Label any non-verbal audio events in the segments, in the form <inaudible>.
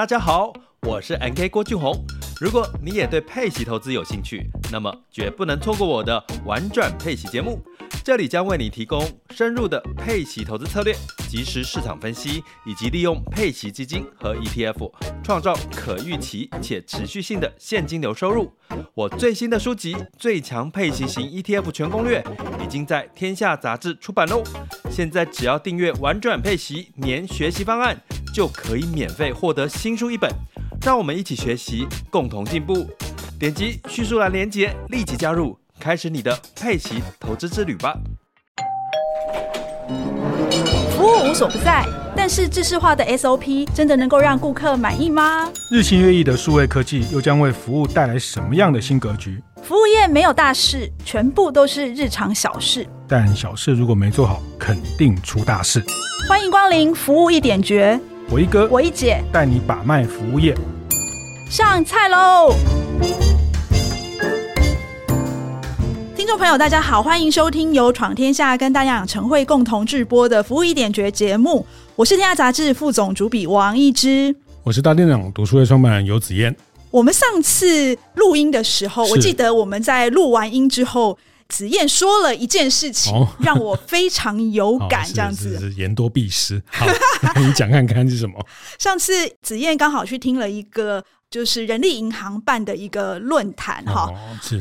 大家好，我是 NK 郭俊宏。如果你也对配息投资有兴趣，那么绝不能错过我的玩转配息节目。这里将为你提供深入的配息投资策略、即时市场分析，以及利用配息基金和 ETF 创造可预期且持续性的现金流收入。我最新的书籍《最强配息型 ETF 全攻略》已经在天下杂志出版喽。现在只要订阅“玩转配息”年学习方案，就可以免费获得新书一本。让我们一起学习，共同进步。点击叙述栏连接，立即加入，开始你的佩奇投资之旅吧。服务无所不在，但是制式化的 SOP 真的能够让顾客满意吗？日新月异的数位科技又将为服务带来什么样的新格局？服务业没有大事，全部都是日常小事。但小事如果没做好，肯定出大事。欢迎光临服务一点绝，我一哥，我一姐带你把脉服务业，上菜喽！听众朋友，大家好，欢迎收听由闯天下跟大家养成会共同制播的《服务一点绝》节目。我是天下杂志副总主笔王一之，我是大店长读书会创办人游子燕。我们上次录音的时候，我记得我们在录完音之后，子燕说了一件事情，让我非常有感。<laughs> 这样子，言多必失。好，<laughs> 你讲看看是什么？上次子燕刚好去听了一个，就是人力银行办的一个论坛，哈。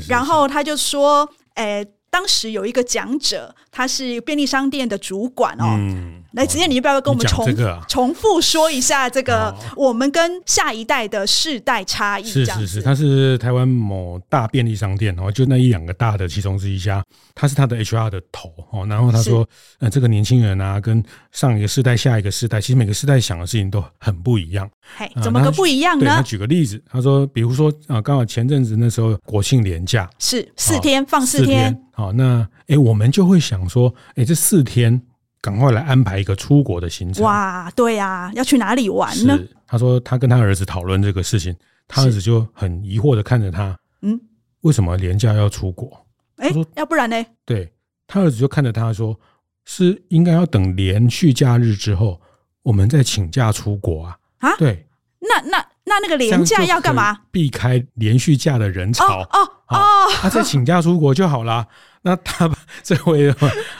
然后他就说。诶，当时有一个讲者，他是便利商店的主管哦。嗯来，子彦，你要不要跟我们重、啊、重复说一下这个我们跟下一代的世代差异？是是是，他是台湾某大便利商店哦，就那一两个大的其中之一家，他是他的 HR 的头哦。然后他说，呃，这个年轻人啊，跟上一个世代、下一个世代，其实每个世代想的事情都很不一样。嘿，怎么个不一样呢？对，他举个例子，他说，比如说啊，刚好前阵子那时候国庆连假是四天放四天，好，那哎，我们就会想说，哎，这四天。赶快来安排一个出国的行程！哇，对呀、啊，要去哪里玩呢？他说他跟他儿子讨论这个事情，他儿子就很疑惑的看着他，嗯，为什么连假要出国？哎、欸，要不然呢？对，他儿子就看着他说，是应该要等连续假日之后，我们再请假出国啊？啊，对，那那那那个连假要干嘛？避开连续假的人潮哦哦，哦，他再请假出国就好了。那他这位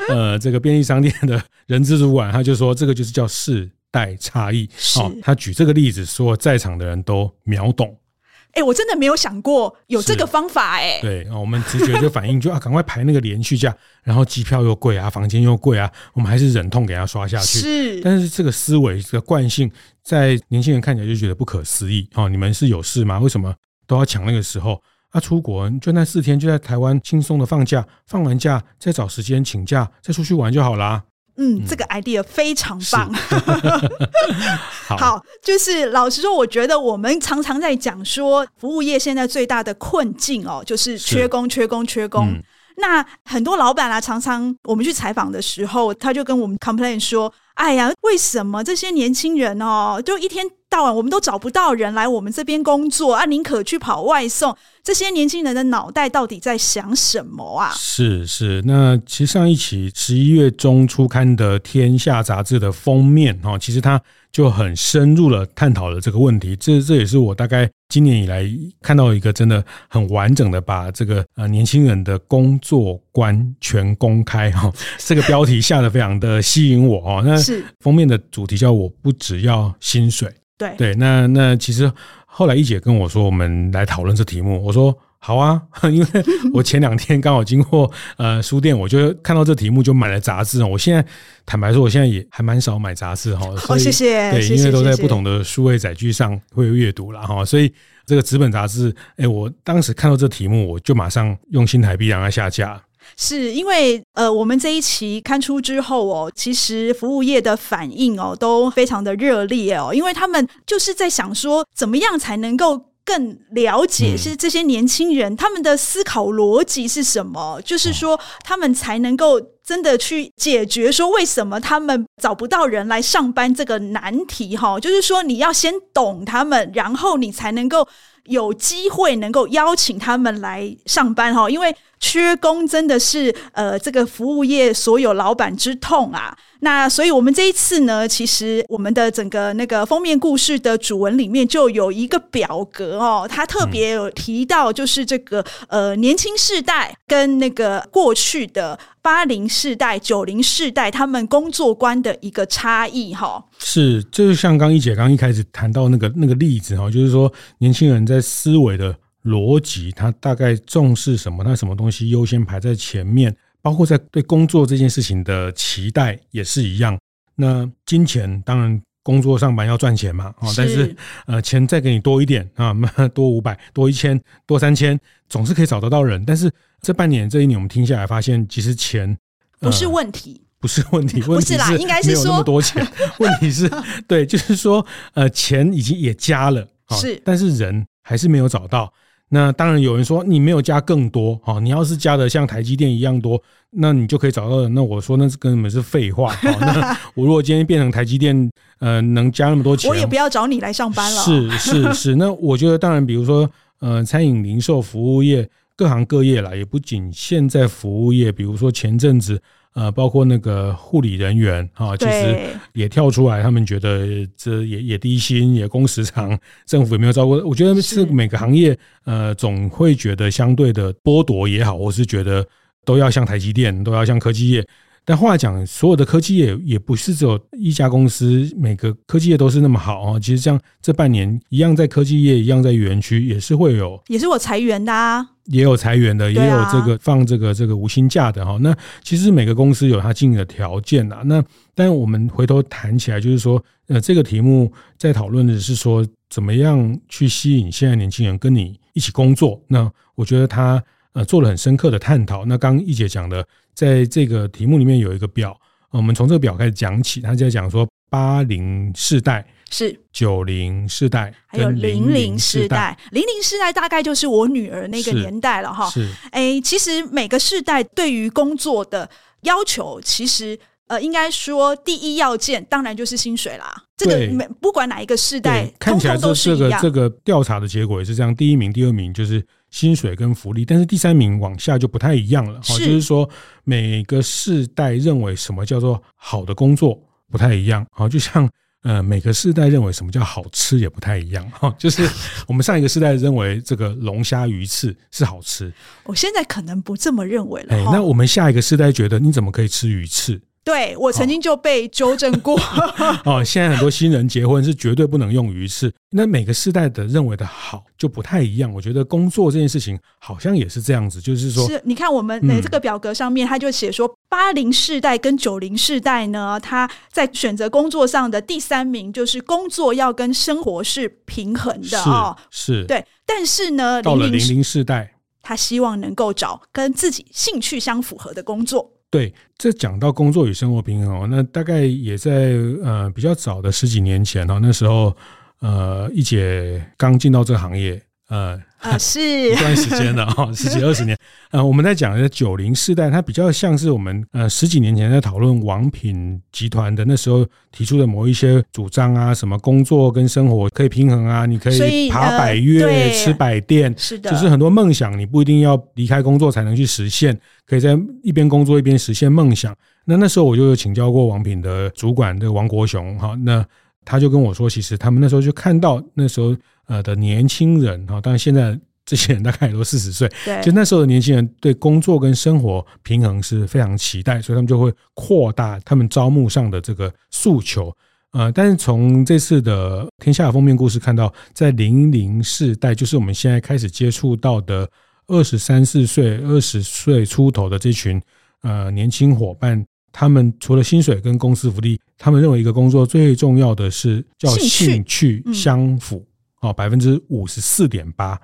呃，这个便利商店的人资主管，他就说，这个就是叫世代差异。是、哦，他举这个例子说，在场的人都秒懂。哎、欸，我真的没有想过有这个方法哎、欸。对，我们直觉就反应就啊，赶快排那个连续假，然后机票又贵啊，房间又贵啊，我们还是忍痛给他刷下去。是，但是这个思维这个惯性，在年轻人看起来就觉得不可思议。哦，你们是有事吗？为什么都要抢那个时候？啊，出国就那四天，就在台湾轻松的放假，放完假再找时间请假，再出去玩就好啦。嗯，这个 idea 非常棒。<laughs> 好，好，就是老实说，我觉得我们常常在讲说，服务业现在最大的困境哦，就是缺工、缺工、缺工。嗯、那很多老板啊，常常我们去采访的时候，他就跟我们 complain 说：“哎呀，为什么这些年轻人哦，就一天？”到晚我们都找不到人来我们这边工作啊，宁可去跑外送。这些年轻人的脑袋到底在想什么啊？是是，那其实上一期十一月中出刊的《天下》杂志的封面哈，其实它就很深入了探讨了这个问题。这这也是我大概今年以来看到一个真的很完整的把这个呃年轻人的工作观全公开哈，这个标题下的非常的吸引我哦。那封面的主题叫“我不只要薪水”。对对，那那其实后来一姐跟我说，我们来讨论这题目。我说好啊，<laughs> 因为 <laughs> 我前两天刚好经过呃书店，我就看到这题目就买了杂志。我现在坦白说，我现在也还蛮少买杂志哈。哦，谢谢。对，因为都在不同的数位载具上会有阅读了哈，所以这个纸本杂志，哎，我当时看到这题目，我就马上用新台币让它下架。是因为呃，我们这一期刊出之后哦，其实服务业的反应哦都非常的热烈哦，因为他们就是在想说，怎么样才能够更了解是这些年轻人他们的思考逻辑是什么，就是说他们才能够真的去解决说为什么他们找不到人来上班这个难题哈，就是说你要先懂他们，然后你才能够。有机会能够邀请他们来上班哈，因为缺工真的是呃这个服务业所有老板之痛啊。那所以我们这一次呢，其实我们的整个那个封面故事的主文里面就有一个表格哦，它特别有提到就是这个呃年轻世代跟那个过去的八零世代、九零世代他们工作观的一个差异哈。是，就是像刚一姐刚一开始谈到那个那个例子哈，就是说年轻人在思维的逻辑，他大概重视什么？他什么东西优先排在前面？包括在对工作这件事情的期待也是一样。那金钱当然工作上班要赚钱嘛，啊但是呃钱再给你多一点啊，多五百、多一千、多三千，总是可以找得到人。但是这半年、这一年我们听下来发现，其实钱不是问题，不是问题，<laughs> 不是啦，应该是有那么多钱。<laughs> 问题是，对，就是说呃钱已经也加了，是，但是人还是没有找到。那当然有人说你没有加更多，你要是加的像台积电一样多，那你就可以找到人。那我说那是根本是废话。<laughs> 那我如果今天变成台积电，呃，能加那么多钱，我也不要找你来上班了。是是是。那我觉得当然，比如说呃，餐饮、零售、服务业，各行各业啦，也不仅现在服务业，比如说前阵子。呃，包括那个护理人员啊，其实也跳出来，他们觉得这也也低薪，也工时长，<laughs> 政府也没有照顾。我觉得是每个行业，呃，总会觉得相对的剥夺也好，我是觉得都要像台积电，都要像科技业。但话讲，所有的科技业也不是只有一家公司，每个科技业都是那么好啊。其实像这半年一样，在科技业一样在园区也是会有，也是我裁员的啊。也有裁员的，也有这个放这个这个无薪假的哈。那其实每个公司有它经营的条件呐。那但我们回头谈起来，就是说，呃，这个题目在讨论的是说，怎么样去吸引现在年轻人跟你一起工作。那我觉得他呃做了很深刻的探讨。那刚刚一姐讲的，在这个题目里面有一个表，我们从这个表开始讲起。他在讲说八零世代。是九零世代，还有零零世代，零零世代大概就是我女儿那个年代了哈。是，哎，其实每个世代对于工作的要求，其实呃，应该说第一要件当然就是薪水啦。这个每不管哪一个世代，看起来这这个这个调查的结果也是这样，第一名、第二名就是薪水跟福利，但是第三名往下就不太一样了。哈，就是说每个世代认为什么叫做好的工作不太一样。好，就像。呃，每个世代认为什么叫好吃也不太一样哈，<laughs> 就是 <laughs> 我们上一个世代认为这个龙虾鱼翅是好吃，我现在可能不这么认为了。哎，那我们下一个世代觉得你怎么可以吃鱼翅？对，我曾经就被纠正过 <laughs> 哦。现在很多新人结婚是绝对不能用鱼翅。那每个世代的认为的好就不太一样。我觉得工作这件事情好像也是这样子，就是说，是你看我们的这个表格上面，他就写说八零世代跟九零世代呢，他在选择工作上的第三名就是工作要跟生活是平衡的哦，是对。但是呢，到了零零世代，他希望能够找跟自己兴趣相符合的工作。对，这讲到工作与生活平衡，那大概也在呃比较早的十几年前哦，那时候呃一姐刚进到这个行业。呃啊，是 <laughs> 一段时间了哈，<laughs> 十几二十年。呃，我们在讲的九零世代，它比较像是我们呃十几年前在讨论王品集团的那时候提出的某一些主张啊，什么工作跟生活可以平衡啊，你可以爬百越、呃、吃百店，是的，就是很多梦想你不一定要离开工作才能去实现，可以在一边工作一边实现梦想。那那时候我就有请教过王品的主管这个王国雄哈，那他就跟我说，其实他们那时候就看到那时候。呃的年轻人哈，当然现在这些人大概也都四十岁，对，就那时候的年轻人对工作跟生活平衡是非常期待，所以他们就会扩大他们招募上的这个诉求。呃，但是从这次的天下的封面故事看到，在零零世代，就是我们现在开始接触到的二十三四岁、二十岁出头的这群呃年轻伙伴，他们除了薪水跟公司福利，他们认为一个工作最重要的是叫兴趣相符。哦，百分之五十四点八，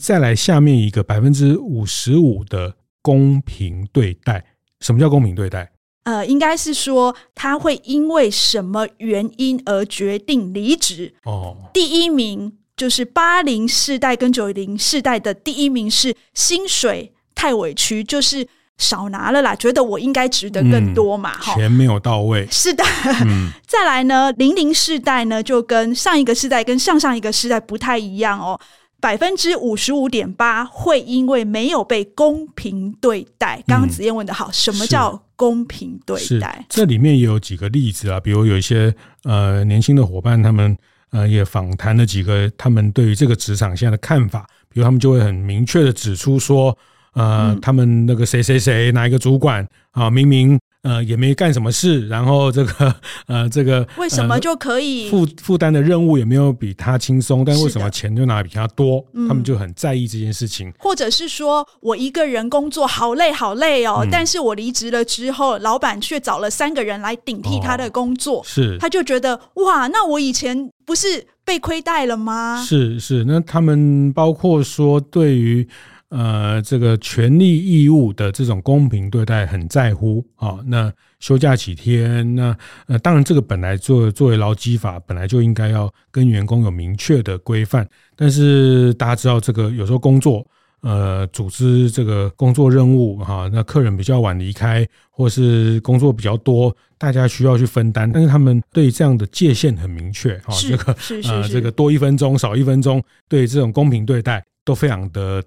再来下面一个百分之五十五的公平对待。什么叫公平对待？呃，应该是说他会因为什么原因而决定离职。哦，第一名就是八零世代跟九零世代的第一名是薪水太委屈，就是。少拿了啦，觉得我应该值得更多嘛？哈、嗯，钱没有到位。是的，嗯、<laughs> 再来呢，零零世代呢，就跟上一个世代跟上上一个世代不太一样哦。百分之五十五点八会因为没有被公平对待。刚刚子燕问的好，什么叫公平对待？这里面也有几个例子啊，比如有一些呃年轻的伙伴，他们呃也访谈了几个他们对于这个职场现在的看法，比如他们就会很明确的指出说，呃，他们那个谁谁谁哪一个主管啊，明明。呃，也没干什么事，然后这个呃，这个为什么就可以负负担的任务也没有比他轻松，但为什么钱就拿的比他多？他们就很在意这件事情。或者是说我一个人工作好累好累哦，但是我离职了之后，老板却找了三个人来顶替他的工作，是他就觉得哇，那我以前不是被亏待了吗？是是，那他们包括说对于。呃，这个权利义务的这种公平对待很在乎啊、哦。那休假几天？那呃，当然这个本来作作为劳基法本来就应该要跟员工有明确的规范。但是大家知道，这个有时候工作呃，组织这个工作任务哈、哦，那客人比较晚离开，或是工作比较多，大家需要去分担。但是他们对这样的界限很明确哈，这个呃，这个多一分钟少一分钟，对这种公平对待都非常的。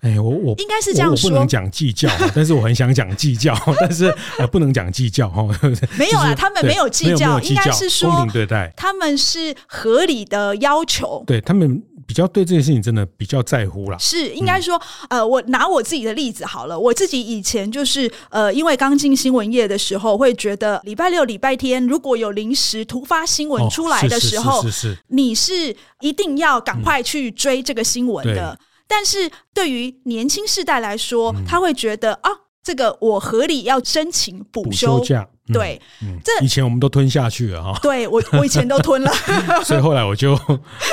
哎，我我应该是这样说，我不能讲计较，但是我很想讲计较，<laughs> 但是呃，不能讲计较哈。<laughs> 没有啊，他们没有计较，应该是说公平对待，他们是合理的要求。对，他们比较对这件事情真的比较在乎啦。是应该说，呃，我拿我自己的例子好了，我自己以前就是呃，因为刚进新闻业的时候，会觉得礼拜六、礼拜天如果有临时突发新闻出来的时候，是是是，你是一定要赶快去追这个新闻的。但是对于年轻世代来说，嗯、他会觉得啊，这个我合理要申请补休，假。嗯、对，嗯、这以前我们都吞下去了哈。对我，我以前都吞了，<laughs> 所以后来我就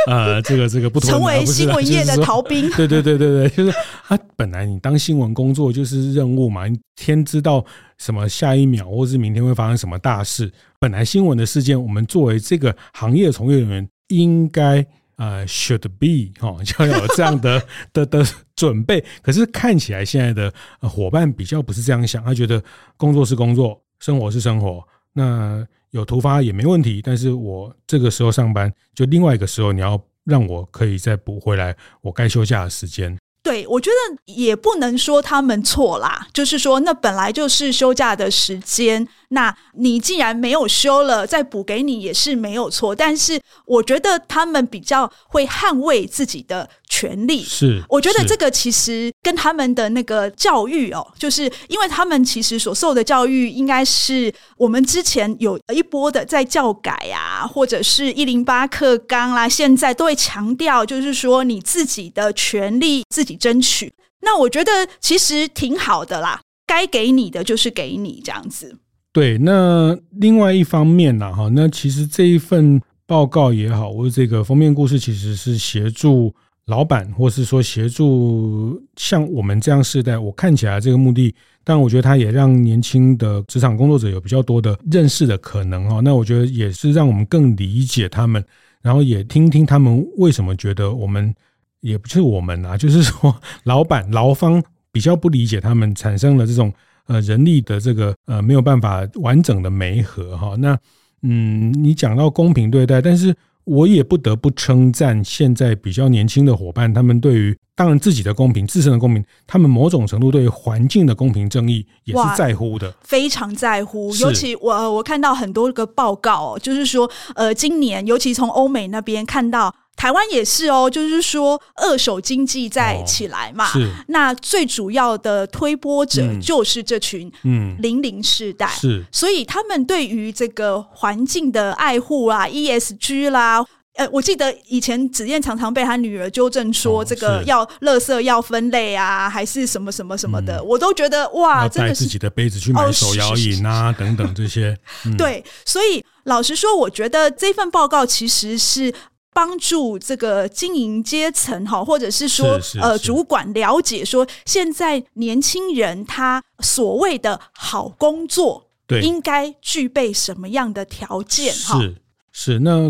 呃，这个这个不成为新闻业的逃兵。<laughs> 对对对对对，就是啊，本来你当新闻工作就是任务嘛，你天知道什么下一秒或是明天会发生什么大事。本来新闻的事件，我们作为这个行业从业人员应该。呃，should be 哈，<laughs> 就有这样的 <laughs> 的的准备。可是看起来现在的伙伴比较不是这样想，他觉得工作是工作，生活是生活。那有突发也没问题，但是我这个时候上班，就另外一个时候你要让我可以再补回来我该休假的时间。对，我觉得也不能说他们错啦，就是说那本来就是休假的时间。那你既然没有修了，再补给你也是没有错。但是我觉得他们比较会捍卫自己的权利。是，我觉得这个其实跟他们的那个教育哦，就是因为他们其实所受的教育，应该是我们之前有一波的在教改啊，或者是一零八课纲啦，现在都会强调，就是说你自己的权利自己争取。那我觉得其实挺好的啦，该给你的就是给你这样子。对，那另外一方面呢，哈，那其实这一份报告也好，或者这个封面故事，其实是协助老板，或是说协助像我们这样世代，我看起来这个目的，但我觉得它也让年轻的职场工作者有比较多的认识的可能哈。那我觉得也是让我们更理解他们，然后也听听他们为什么觉得我们也不是我们啊，就是说老板劳方比较不理解他们，产生了这种。呃，人力的这个呃没有办法完整的媒合哈，那嗯，你讲到公平对待，但是我也不得不称赞现在比较年轻的伙伴，他们对于当然自己的公平、自身的公平，他们某种程度对于环境的公平正义也是在乎的，非常在乎。尤其我我看到很多个报告，就是说呃，今年尤其从欧美那边看到。台湾也是哦，就是说二手经济在起来嘛，哦、是。那最主要的推波者就是这群嗯零零世代，嗯嗯、是。所以他们对于这个环境的爱护啊，ESG 啦，呃，我记得以前子燕常常被他女儿纠正说，这个要垃圾要分类啊，还是什么什么什么的，嗯、我都觉得哇，带自己的杯子去买手摇饮啊，哦、等等这些。嗯、对，所以老实说，我觉得这份报告其实是。帮助这个经营阶层哈，或者是说呃主管了解说，现在年轻人他所谓的好工作，对，应该具备什么样的条件哈？是是，那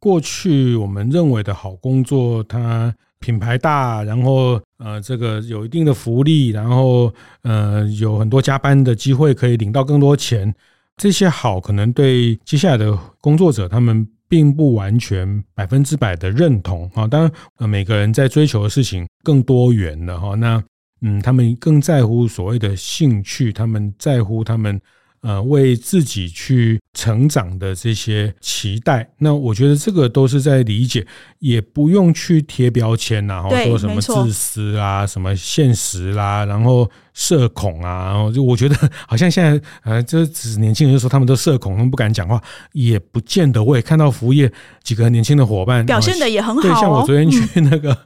过去我们认为的好工作，它品牌大，然后呃这个有一定的福利，然后呃有很多加班的机会，可以领到更多钱，这些好可能对接下来的工作者他们。并不完全百分之百的认同啊。当然，呃，每个人在追求的事情更多元了哈。那嗯，他们更在乎所谓的兴趣，他们在乎他们。呃，为自己去成长的这些期待，那我觉得这个都是在理解，也不用去贴标签，然后说什么自私啊，什么现实啦，然后社恐啊，就我觉得好像现在呃，这只年轻人说他们都社恐，他们不敢讲话，也不见得。我也看到服务业几个年轻的伙伴表现的也很好，哦，对，像我昨天去那个、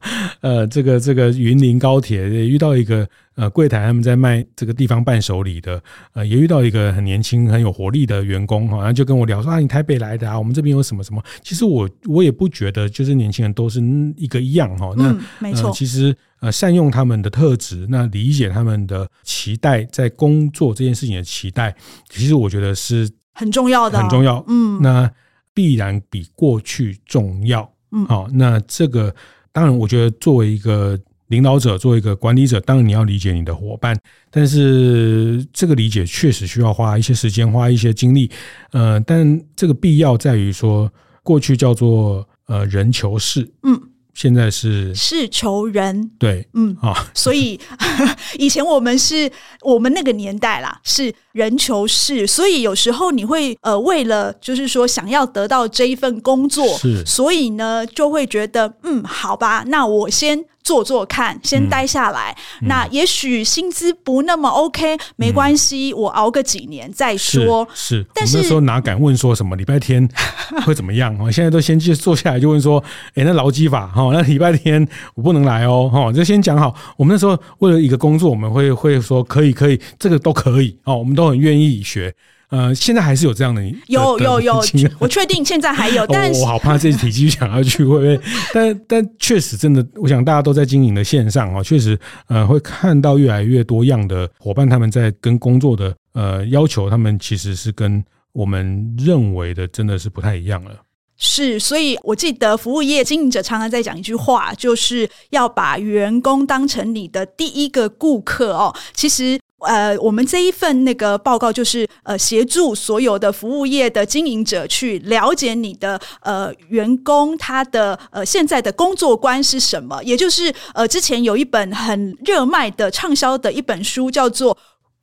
嗯、呃，这个这个云林高铁也遇到一个。呃，柜台他们在卖这个地方伴手礼的，呃，也遇到一个很年轻、很有活力的员工哈，然后就跟我聊说啊，你台北来的啊，我们这边有什么什么。其实我我也不觉得，就是年轻人都是一个一样哈。那、嗯、没错、呃，其实呃，善用他们的特质，那理解他们的期待，在工作这件事情的期待，其实我觉得是很重要的，很重要。嗯，那必然比过去重要。嗯，好，那这个当然，我觉得作为一个。领导者作为一个管理者，当然你要理解你的伙伴，但是这个理解确实需要花一些时间，花一些精力。呃，但这个必要在于说，过去叫做呃人求事，嗯，现在是是求人，对，嗯啊，所以 <laughs> 以前我们是我们那个年代啦，是人求事，所以有时候你会呃为了就是说想要得到这一份工作，是，所以呢就会觉得嗯好吧，那我先。做做看，先待下来。嗯、那也许薪资不那么 OK，、嗯、没关系，我熬个几年再说。是，是但是那时候哪敢问说什么礼拜天 <laughs> 会怎么样？我现在都先去坐下来就问说，哎，那劳基法哈，<laughs> 那礼拜天我不能来哦，哈，就先讲好。我们那时候为了一个工作，我们会会说可以可以，这个都可以哦，我们都很愿意学。呃，现在还是有这样的，有有有，我确定现在还有，<laughs> 但是、哦、我好怕这题继续想要去会不会？<laughs> 但但确实真的，我想大家都在经营的线上啊，确实呃会看到越来越多样的伙伴，他们在跟工作的呃要求，他们其实是跟我们认为的真的是不太一样了。是，所以我记得服务业经营者常常在讲一句话，就是要把员工当成你的第一个顾客哦。其实。呃，我们这一份那个报告就是呃，协助所有的服务业的经营者去了解你的呃员工他的呃现在的工作观是什么，也就是呃之前有一本很热卖的畅销的一本书叫做。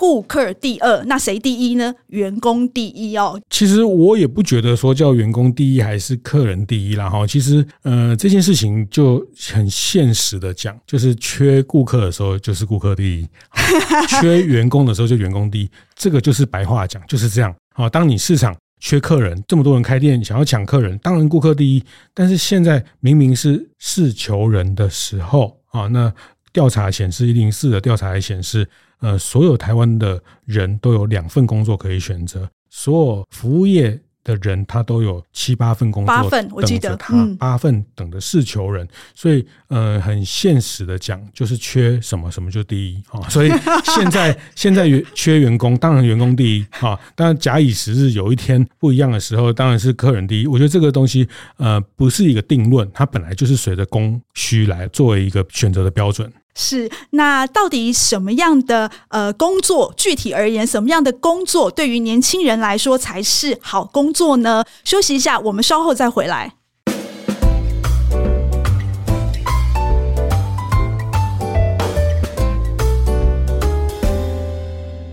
顾客第二，那谁第一呢？员工第一哦。其实我也不觉得说叫员工第一还是客人第一啦哈。其实呃这件事情就很现实的讲，就是缺顾客的时候就是顾客第一，缺员工的时候就员工第一。<laughs> 这个就是白话讲就是这样。好，当你市场缺客人，这么多人开店想要抢客人，当然顾客第一。但是现在明明是事求人的时候啊，那调查显示一零四的调查还显示。呃，所有台湾的人都有两份工作可以选择，所有服务业的人他都有七八份工作，八份我记得，他八份等着是求人，所以呃，很现实的讲，就是缺什么什么就第一啊。所以现在现在员缺员工，当然员工第一啊。当然假以时日，有一天不一样的时候，当然是客人第一。我觉得这个东西呃，不是一个定论，它本来就是随着供需来作为一个选择的标准。是，那到底什么样的呃工作？具体而言，什么样的工作对于年轻人来说才是好工作呢？休息一下，我们稍后再回来。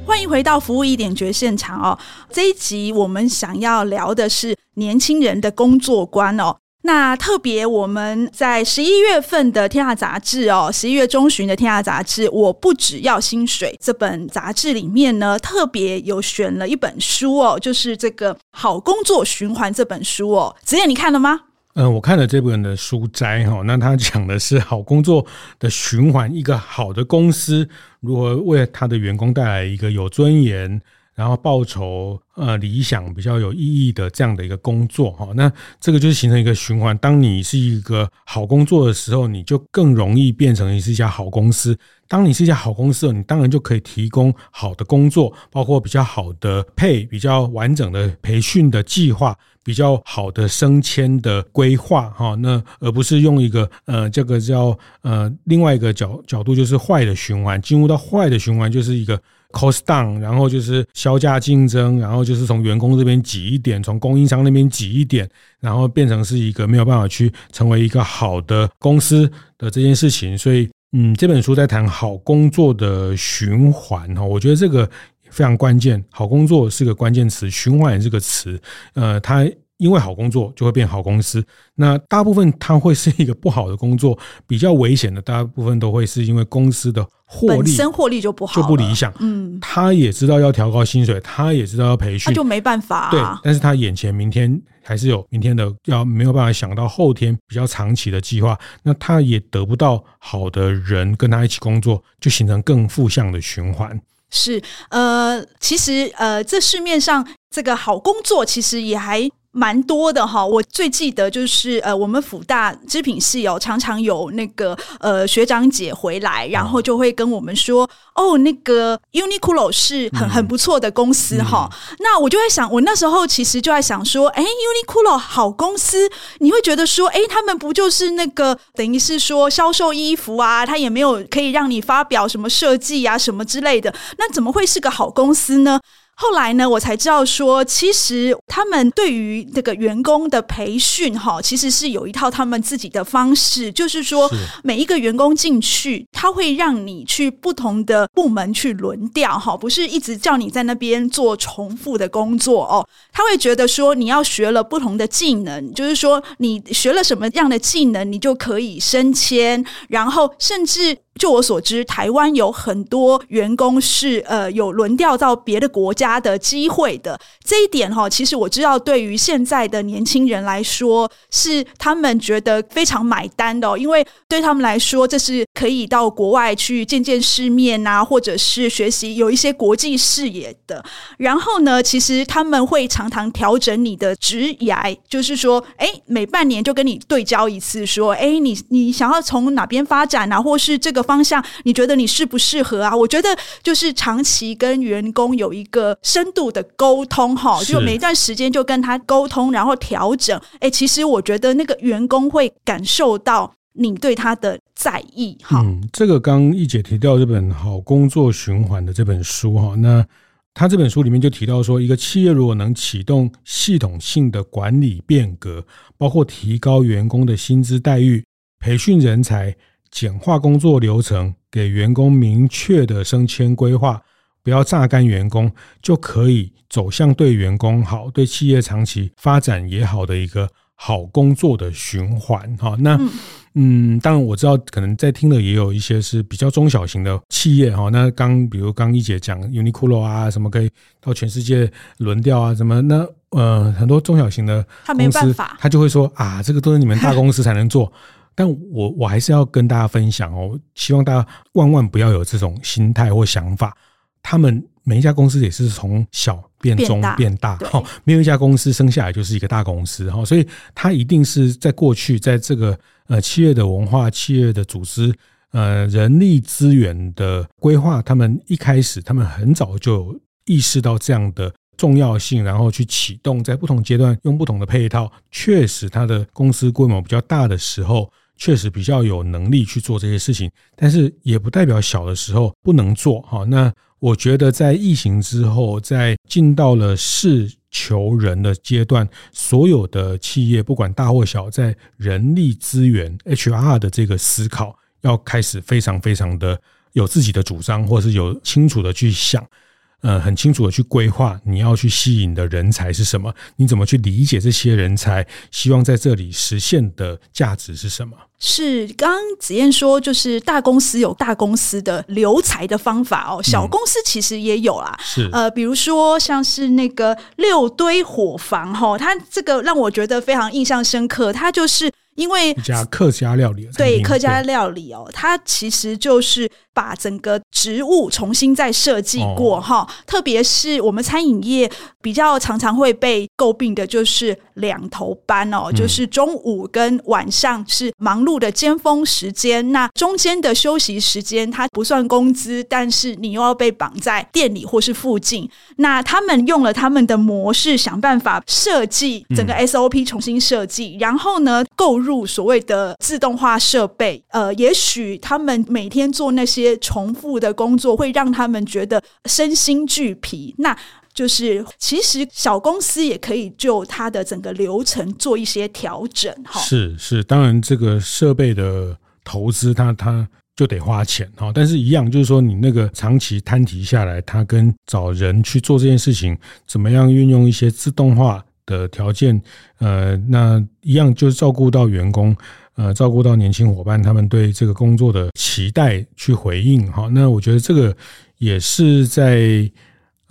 欢迎回到服务一点绝现场哦。这一集我们想要聊的是年轻人的工作观哦。那特别，我们在十一月份的《天下杂志》哦，十一月中旬的《天下杂志》，我不只要薪水这本杂志里面呢，特别有选了一本书哦，就是这个《好工作循环》这本书哦。子燕，你看了吗？嗯、我看了这本的书摘哈，那他讲的是好工作的循环，一个好的公司如何为他的员工带来一个有尊严。然后报酬呃理想比较有意义的这样的一个工作哈，那这个就是形成一个循环。当你是一个好工作的时候，你就更容易变成你是一家好公司。当你是一家好公司，你当然就可以提供好的工作，包括比较好的配、比较完整的培训的计划、比较好的升迁的规划哈。那而不是用一个呃这个叫呃另外一个角角度，就是坏的循环，进入到坏的循环，就是一个。Cost down，然后就是销价竞争，然后就是从员工这边挤一点，从供应商那边挤一点，然后变成是一个没有办法去成为一个好的公司的这件事情。所以，嗯，这本书在谈好工作的循环哈，我觉得这个非常关键。好工作是个关键词，循环也是个词。呃，它。因为好工作就会变好公司，那大部分它会是一个不好的工作，比较危险的，大部分都会是因为公司的获利本身获利就不好，就不理想。嗯，他也知道要调高薪水，他也知道要培训，他就没办法啊。对，但是他眼前明天还是有明天的，要没有办法想到后天比较长期的计划，那他也得不到好的人跟他一起工作，就形成更负向的循环。是，呃，其实，呃，这市面上这个好工作其实也还。蛮多的哈，我最记得就是呃，我们辅大织品系哦，常常有那个呃学长姐回来，然后就会跟我们说，哦，那个 Uniqlo 是很很不错的公司哈。嗯、那我就会想，我那时候其实就在想说，哎，Uniqlo 好公司，你会觉得说，哎，他们不就是那个等于是说销售衣服啊，他也没有可以让你发表什么设计啊什么之类的，那怎么会是个好公司呢？后来呢，我才知道说，其实他们对于这个员工的培训，哈，其实是有一套他们自己的方式，就是说，每一个员工进去，他会让你去不同的部门去轮调，哈，不是一直叫你在那边做重复的工作哦。他会觉得说，你要学了不同的技能，就是说，你学了什么样的技能，你就可以升迁，然后甚至。就我所知，台湾有很多员工是呃有轮调到别的国家他的机会的。这一点哈，其实我知道，对于现在的年轻人来说，是他们觉得非常买单的，因为对他们来说，这是可以到国外去见见世面啊，或者是学习有一些国际视野的。然后呢，其实他们会常常调整你的职涯，就是说，哎，每半年就跟你对焦一次，说，哎，你你想要从哪边发展啊，或是这个。方向，你觉得你适不适合啊？我觉得就是长期跟员工有一个深度的沟通，哈，就每一段时间就跟他沟通，然后调整。哎，其实我觉得那个员工会感受到你对他的在意，哈。嗯，这个刚一姐提到这本《好工作循环》的这本书，哈，那他这本书里面就提到说，一个企业如果能启动系统性的管理变革，包括提高员工的薪资待遇、培训人才。简化工作流程，给员工明确的升迁规划，不要榨干员工，就可以走向对员工好、对企业长期发展也好的一个好工作的循环。哈，那嗯，当然我知道，可能在听的也有一些是比较中小型的企业。哈，那刚比如刚一姐讲 Uniqlo 啊，什么可以到全世界轮调啊，什么那呃很多中小型的公司，他没办法，他就会说啊，这个都是你们大公司才能做。<laughs> 但我我还是要跟大家分享哦，希望大家万万不要有这种心态或想法。他们每一家公司也是从小变中变大，哈，没有一家公司生下来就是一个大公司，哈，所以它一定是在过去在这个呃企业的文化、企业的组织、呃人力资源的规划，他们一开始他们很早就意识到这样的重要性，然后去启动，在不同阶段用不同的配套，确实它的公司规模比较大的时候。确实比较有能力去做这些事情，但是也不代表小的时候不能做哈。那我觉得在疫情之后，在进到了事求人的阶段，所有的企业不管大或小，在人力资源 HR 的这个思考，要开始非常非常的有自己的主张，或是有清楚的去想。呃，很清楚的去规划你要去吸引的人才是什么？你怎么去理解这些人才？希望在这里实现的价值是什么？是刚刚子燕说，就是大公司有大公司的留才的方法哦，小公司其实也有啦。是呃，比如说像是那个六堆火房哈，它这个让我觉得非常印象深刻，它就是。因为一家客家料理，对客家料理哦，它其实就是把整个植物重新再设计过哈。特别是我们餐饮业比较常常会被诟病的，就是两头班哦，就是中午跟晚上是忙碌的尖峰时间，那中间的休息时间它不算工资，但是你又要被绑在店里或是附近。那他们用了他们的模式，想办法设计整个 SOP 重新设计，然后呢购入。入所谓的自动化设备，呃，也许他们每天做那些重复的工作，会让他们觉得身心俱疲。那就是，其实小公司也可以就它的整个流程做一些调整，哈。是是，当然这个设备的投资，它它就得花钱，哈。但是，一样就是说，你那个长期摊提下来，它跟找人去做这件事情，怎么样运用一些自动化的条件，呃，那一样就是照顾到员工，呃，照顾到年轻伙伴他们对这个工作的期待去回应，哈。那我觉得这个也是在。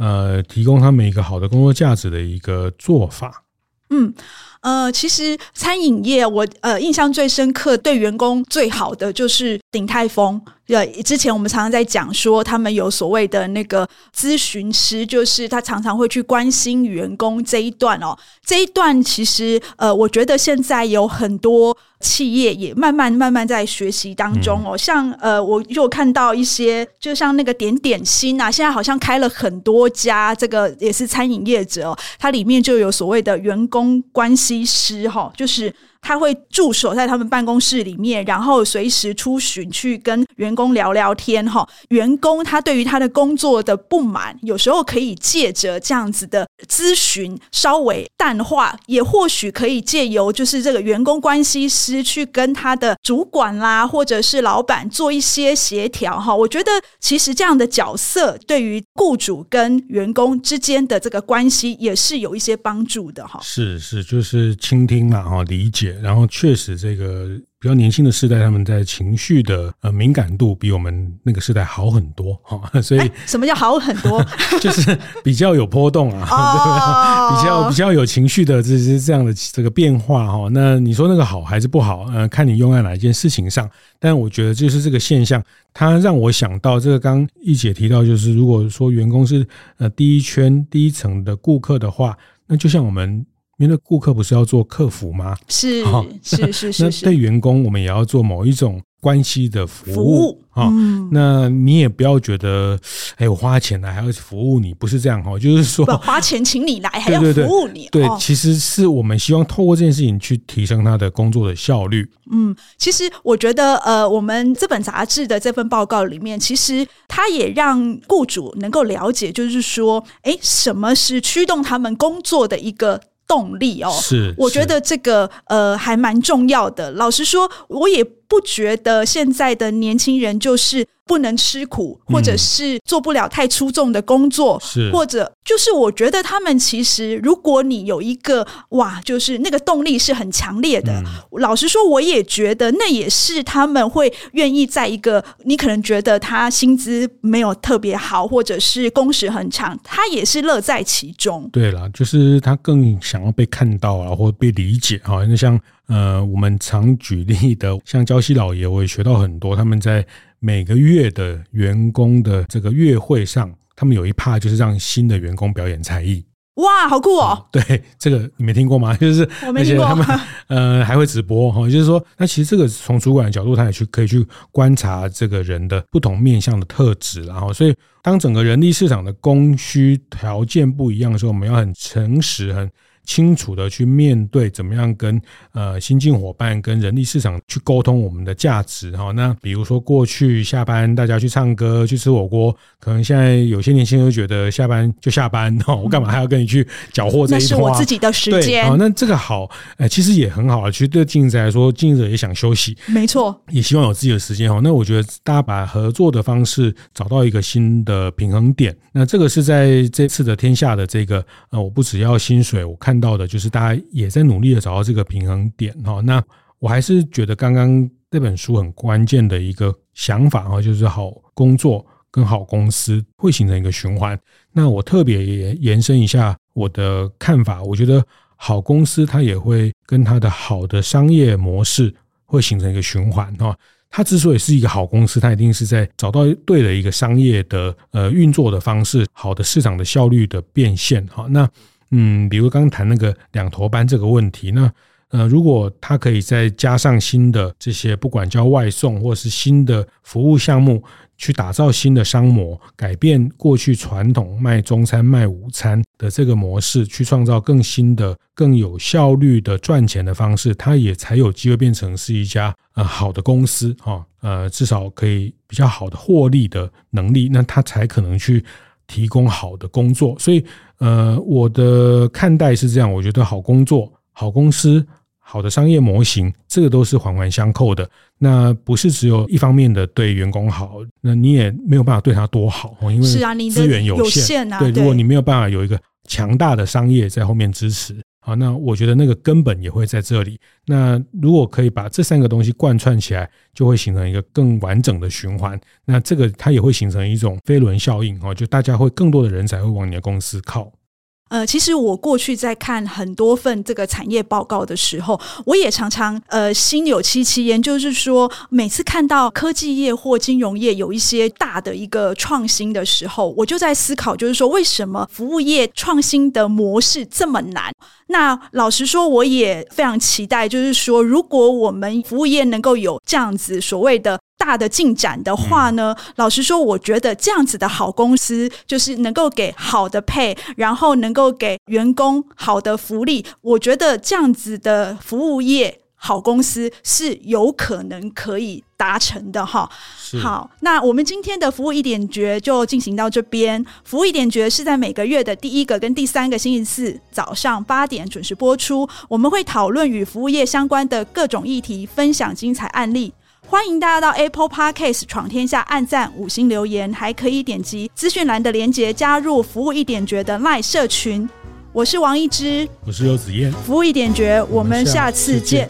呃，提供他们一个好的工作价值的一个做法。嗯，呃，其实餐饮业我呃印象最深刻，对员工最好的就是鼎泰丰。呃，之前我们常常在讲说，他们有所谓的那个咨询师，就是他常常会去关心员工这一段哦。这一段其实呃，我觉得现在有很多。企业也慢慢慢慢在学习当中哦，像呃，我又看到一些，就像那个点点心啊，现在好像开了很多家，这个也是餐饮业者哦，它里面就有所谓的员工关系师哈，就是。他会驻守在他们办公室里面，然后随时出巡去跟员工聊聊天哈。员工他对于他的工作的不满，有时候可以借着这样子的咨询稍微淡化，也或许可以借由就是这个员工关系师去跟他的主管啦，或者是老板做一些协调哈。我觉得其实这样的角色对于雇主跟员工之间的这个关系也是有一些帮助的哈。是是，就是倾听嘛哈，理解。然后确实，这个比较年轻的世代，他们在情绪的呃敏感度比我们那个时代好很多哈，所以什么叫好很多？<laughs> 就是比较有波动啊，<laughs> 哦、比较比较有情绪的这些这样的这个变化哈。那你说那个好还是不好？呃，看你用在哪一件事情上。但我觉得就是这个现象，它让我想到这个刚一姐提到，就是如果说员工是呃第一圈第一层的顾客的话，那就像我们。因为顾客不是要做客服吗？是 <laughs> 是是是。那对员工，我们也要做某一种关系的服务啊。那你也不要觉得，哎，我花钱来还要服务你，不是这样哈。<laughs> 就是说，花钱请你来还要服务你。对，其实是我们希望透过这件事情去提升他的工作的效率。嗯，其实我觉得，呃，我们这本杂志的这份报告里面，其实它也让雇主能够了解，就是说，哎，什么是驱动他们工作的一个。动力哦，是，我觉得这个呃还蛮重要的。老实说，我也不觉得现在的年轻人就是。不能吃苦，或者是做不了太出众的工作，是或者就是我觉得他们其实，如果你有一个哇，就是那个动力是很强烈的。老实说，我也觉得那也是他们会愿意在一个你可能觉得他薪资没有特别好，或者是工时很长，他也是乐在其中。对了，就是他更想要被看到啊，或被理解啊。那像呃，我们常举例的，像焦西老爷，我也学到很多，他们在。每个月的员工的这个月会上，他们有一趴就是让新的员工表演才艺。哇，好酷哦！对，这个你没听过吗？<laughs> 就是而且他们呃还会直播哈，就是说，那其实这个从主管的角度，他也去可以去观察这个人的不同面向的特质，然后所以当整个人力市场的供需条件不一样的时候，我们要很诚实很。清楚的去面对，怎么样跟呃新进伙伴跟人力市场去沟通我们的价值哈。那比如说过去下班大家去唱歌去吃火锅，可能现在有些年轻人觉得下班就下班哈，我干嘛还要跟你去搅和这一套？那是我自己的时间。好，那这个好，哎，其实也很好啊。其实对经营者来说，经营者也想休息，没错，也希望有自己的时间哈。那我觉得大家把合作的方式找到一个新的平衡点。那这个是在这次的天下的这个呃，我不只要薪水，我看。到的就是大家也在努力的找到这个平衡点哈。那我还是觉得刚刚这本书很关键的一个想法哈，就是好工作跟好公司会形成一个循环。那我特别延伸一下我的看法，我觉得好公司它也会跟它的好的商业模式会形成一个循环哈。它之所以是一个好公司，它一定是在找到对的一个商业的呃运作的方式，好的市场的效率的变现哈。那嗯，比如刚谈那个两头班这个问题，那呃，如果他可以再加上新的这些，不管叫外送或是新的服务项目，去打造新的商模，改变过去传统卖中餐、卖午餐的这个模式，去创造更新的、更有效率的赚钱的方式，它也才有机会变成是一家呃好的公司哈，呃，至少可以比较好的获利的能力，那它才可能去提供好的工作。所以，呃，我的看待是这样，我觉得好工作、好公司。好的商业模型，这个都是环环相扣的。那不是只有一方面的对员工好，那你也没有办法对他多好，<laughs> 因为资源有限啊。对，如果你没有办法有一个强大的商业在后面支持，好，那我觉得那个根本也会在这里。那如果可以把这三个东西贯穿起来，就会形成一个更完整的循环。那这个它也会形成一种飞轮效应，哦，就大家会更多的人才会往你的公司靠。呃，其实我过去在看很多份这个产业报告的时候，我也常常呃心有戚戚焉，就是说每次看到科技业或金融业有一些大的一个创新的时候，我就在思考，就是说为什么服务业创新的模式这么难？那老实说，我也非常期待，就是说如果我们服务业能够有这样子所谓的。大的进展的话呢，老实说，我觉得这样子的好公司，就是能够给好的 pay，然后能够给员工好的福利。我觉得这样子的服务业好公司是有可能可以达成的哈。好，那我们今天的服务一点绝就进行到这边。服务一点绝是在每个月的第一个跟第三个星期四早上八点准时播出。我们会讨论与服务业相关的各种议题，分享精彩案例。欢迎大家到 Apple Podcast 闯天下按赞五星留言，还可以点击资讯栏的链接加入服务一点觉的 LINE 社群。我是王一之，我是游子燕，服务一点觉，我们下次见。